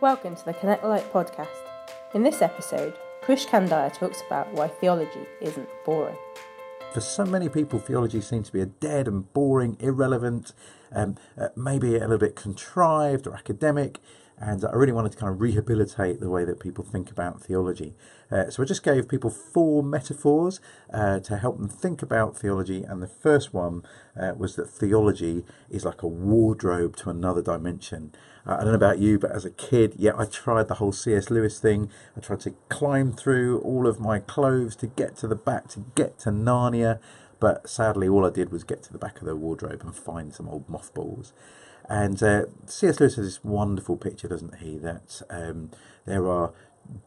Welcome to the Connect Light podcast. In this episode, Krish Kandiah talks about why theology isn't boring. For so many people, theology seems to be a dead and boring, irrelevant, um, uh, maybe a little bit contrived or academic. And I really wanted to kind of rehabilitate the way that people think about theology. Uh, so I just gave people four metaphors uh, to help them think about theology. And the first one uh, was that theology is like a wardrobe to another dimension. Uh, I don't know about you, but as a kid, yeah, I tried the whole C.S. Lewis thing. I tried to climb through all of my clothes to get to the back, to get to Narnia. But sadly, all I did was get to the back of the wardrobe and find some old mothballs. And uh, C.S. Lewis has this wonderful picture, doesn't he? That um, there are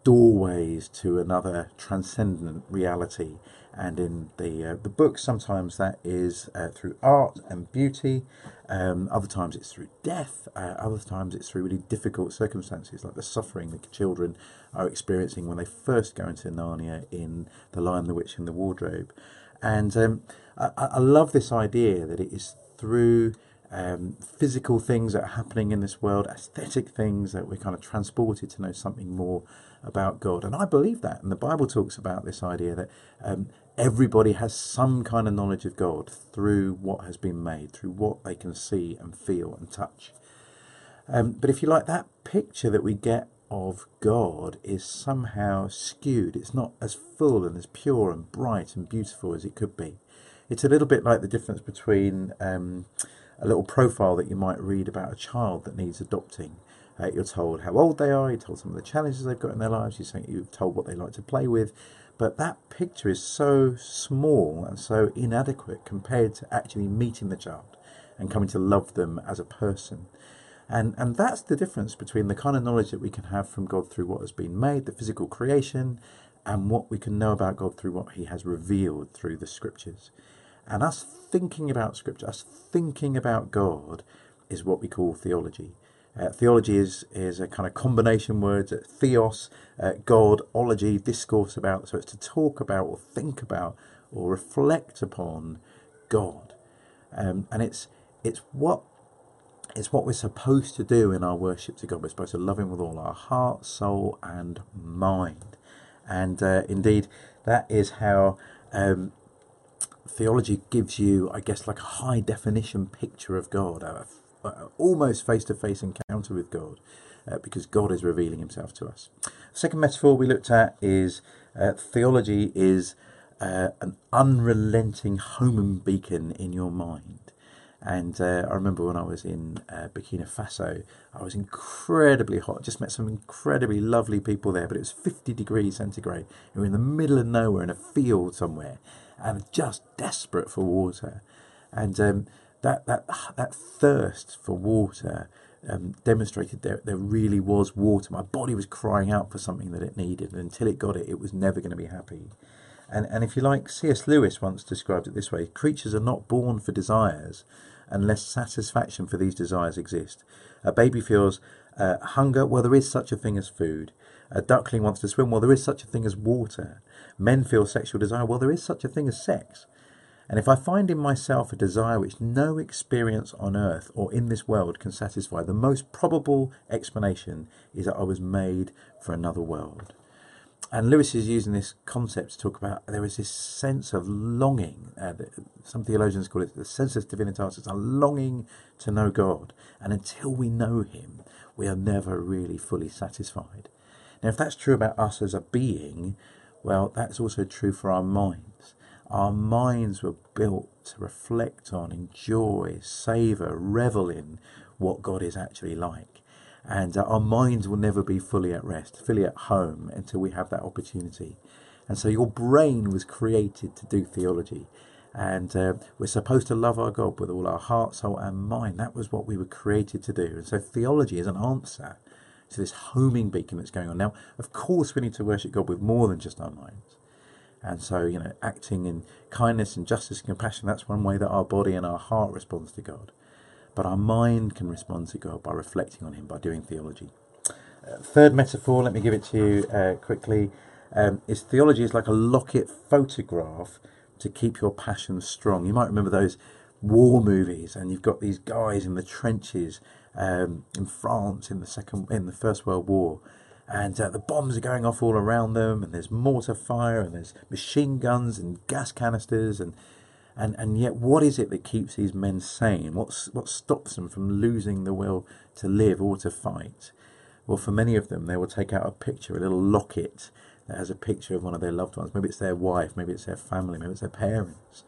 doorways to another transcendent reality. And in the uh, the book, sometimes that is uh, through art and beauty. Um, other times it's through death. Uh, other times it's through really difficult circumstances, like the suffering that children are experiencing when they first go into Narnia in The Lion, the Witch, and the Wardrobe. And um, I, I love this idea that it is through um, physical things that are happening in this world, aesthetic things that we're kind of transported to know something more about God. And I believe that. And the Bible talks about this idea that um, everybody has some kind of knowledge of God through what has been made, through what they can see and feel and touch. Um, but if you like, that picture that we get of God is somehow skewed. It's not as full and as pure and bright and beautiful as it could be. It's a little bit like the difference between um, a little profile that you might read about a child that needs adopting. Uh, you're told how old they are, you're told some of the challenges they've got in their lives, you're you've told what they like to play with, but that picture is so small and so inadequate compared to actually meeting the child and coming to love them as a person. And, and that's the difference between the kind of knowledge that we can have from God through what has been made, the physical creation, and what we can know about God through what He has revealed through the scriptures. And us thinking about Scripture, us thinking about God, is what we call theology. Uh, theology is is a kind of combination words: uh, theos, uh, God, ology, discourse about. So it's to talk about or think about or reflect upon God, um, and it's it's what it's what we're supposed to do in our worship to God. We're supposed to love Him with all our heart, soul, and mind. And uh, indeed, that is how um, theology gives you, I guess, like a high definition picture of God, a, a almost face to face encounter with God, uh, because God is revealing Himself to us. second metaphor we looked at is uh, theology is uh, an unrelenting homing beacon in your mind. And uh, I remember when I was in uh, Burkina Faso, I was incredibly hot. Just met some incredibly lovely people there, but it was 50 degrees centigrade. We were in the middle of nowhere in a field somewhere, and just desperate for water. And um, that that that thirst for water um, demonstrated there there really was water. My body was crying out for something that it needed, and until it got it, it was never going to be happy. And and if you like, C.S. Lewis once described it this way: creatures are not born for desires unless satisfaction for these desires exist. A baby feels uh, hunger, well, there is such a thing as food. A duckling wants to swim, well, there is such a thing as water. Men feel sexual desire, well, there is such a thing as sex. And if I find in myself a desire which no experience on earth or in this world can satisfy, the most probable explanation is that I was made for another world. And Lewis is using this concept to talk about there is this sense of longing. Uh, some theologians call it the sensus divinitatis. It's a longing to know God. And until we know Him, we are never really fully satisfied. Now, if that's true about us as a being, well, that's also true for our minds. Our minds were built to reflect on, enjoy, savour, revel in what God is actually like and uh, our minds will never be fully at rest, fully at home until we have that opportunity. And so your brain was created to do theology. And uh, we're supposed to love our God with all our heart, soul, and mind. That was what we were created to do. And so theology is an answer to this homing beacon that's going on. Now, of course, we need to worship God with more than just our minds. And so, you know, acting in kindness and justice and compassion, that's one way that our body and our heart responds to God. But our mind can respond to God by reflecting on Him, by doing theology. Uh, third metaphor, let me give it to you uh, quickly, um, is theology is like a locket photograph to keep your passion strong. You might remember those war movies, and you've got these guys in the trenches, um, in France in the second in the First World War, and uh, the bombs are going off all around them, and there's mortar fire, and there's machine guns and gas canisters, and and and yet, what is it that keeps these men sane? What's what stops them from losing the will to live or to fight? Well, for many of them, they will take out a picture, a little locket that has a picture of one of their loved ones. Maybe it's their wife, maybe it's their family, maybe it's their parents.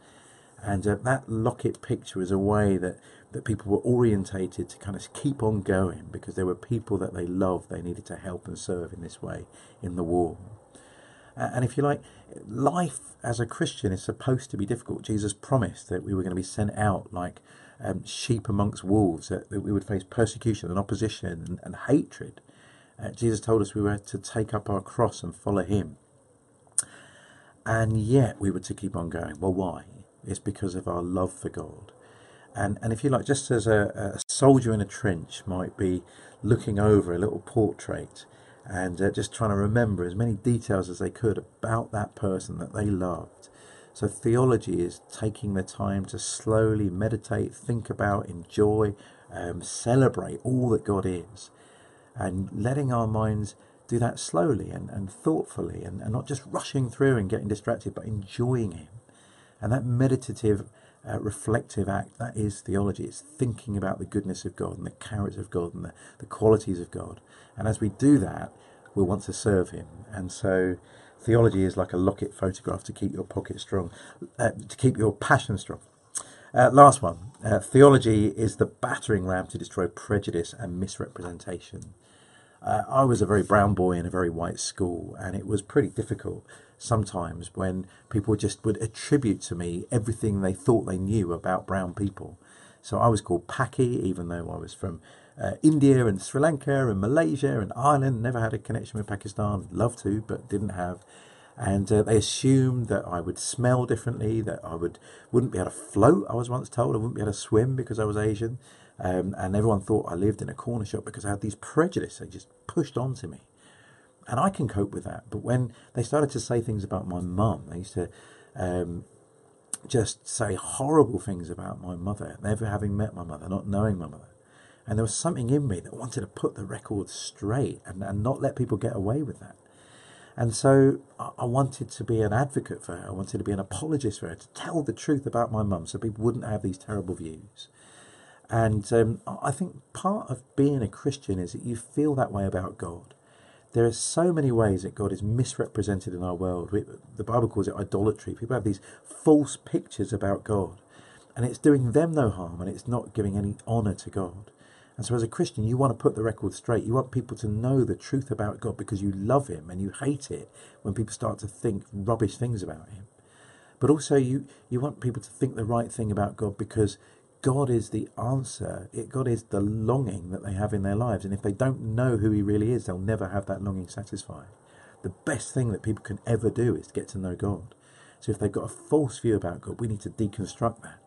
And uh, that locket picture is a way that, that people were orientated to kind of keep on going because there were people that they loved, they needed to help and serve in this way in the war. And if you like, life as a Christian is supposed to be difficult. Jesus promised that we were going to be sent out like um, sheep amongst wolves, that, that, we would face persecution and opposition and, and hatred. Uh, Jesus told us we were to take up our cross and follow him. And yet we were to keep on going. Well, why? It's because of our love for God. And, and if you like, just as a, a soldier in a trench might be looking over a little portrait and uh, just trying to remember as many details as they could about that person that they loved. So, theology is taking the time to slowly meditate, think about, enjoy, um, celebrate all that God is and letting our minds do that slowly and, and thoughtfully and, and not just rushing through and getting distracted, but enjoying Him. And that meditative, uh, reflective act, that is theology. It's thinking about the goodness of God and the character of God and the, the qualities of God. And as we do that, we'll want to serve Him. And so theology is like a locket photograph to keep your pocket strong, uh, to keep your passion strong. Uh, last one. Uh, theology is the battering ram to destroy prejudice and misrepresentation. Uh, I was a very brown boy in a very white school, and it was pretty difficult sometimes when people just would attribute to me everything they thought they knew about brown people. So I was called Paki, even though I was from uh, India and Sri Lanka and Malaysia and Ireland. Never had a connection with Pakistan. Loved to, but didn't have. And uh, they assumed that I would smell differently, that I would wouldn't be able to float. I was once told I wouldn't be able to swim because I was Asian. Um, and everyone thought I lived in a corner shop because I had these prejudices they just pushed onto me. And I can cope with that. But when they started to say things about my mum, they used to um, just say horrible things about my mother, never having met my mother, not knowing my mother. And there was something in me that wanted to put the record straight and, and not let people get away with that. And so I wanted to be an advocate for her. I wanted to be an apologist for her, to tell the truth about my mum so people wouldn't have these terrible views. And um, I think part of being a Christian is that you feel that way about God. There are so many ways that God is misrepresented in our world. We, the Bible calls it idolatry. People have these false pictures about God, and it's doing them no harm, and it's not giving any honour to God. And so, as a Christian, you want to put the record straight. You want people to know the truth about God because you love Him and you hate it when people start to think rubbish things about Him. But also, you, you want people to think the right thing about God because God is the answer. It, God is the longing that they have in their lives. And if they don't know who He really is, they'll never have that longing satisfied. The best thing that people can ever do is to get to know God. So if they've got a false view about God, we need to deconstruct that.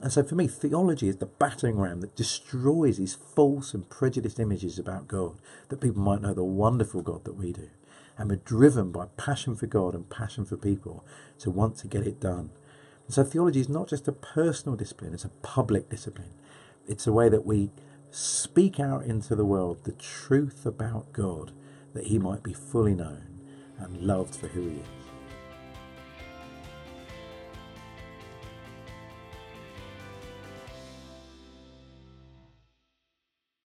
And so for me, theology is the battering ram that destroys these false and prejudiced images about God, that people might know the wonderful God that we do. And we're driven by passion for God and passion for people to want to get it done. And so theology is not just a personal discipline, it's a public discipline. It's a way that we speak out into the world the truth about God that he might be fully known and loved for who he is.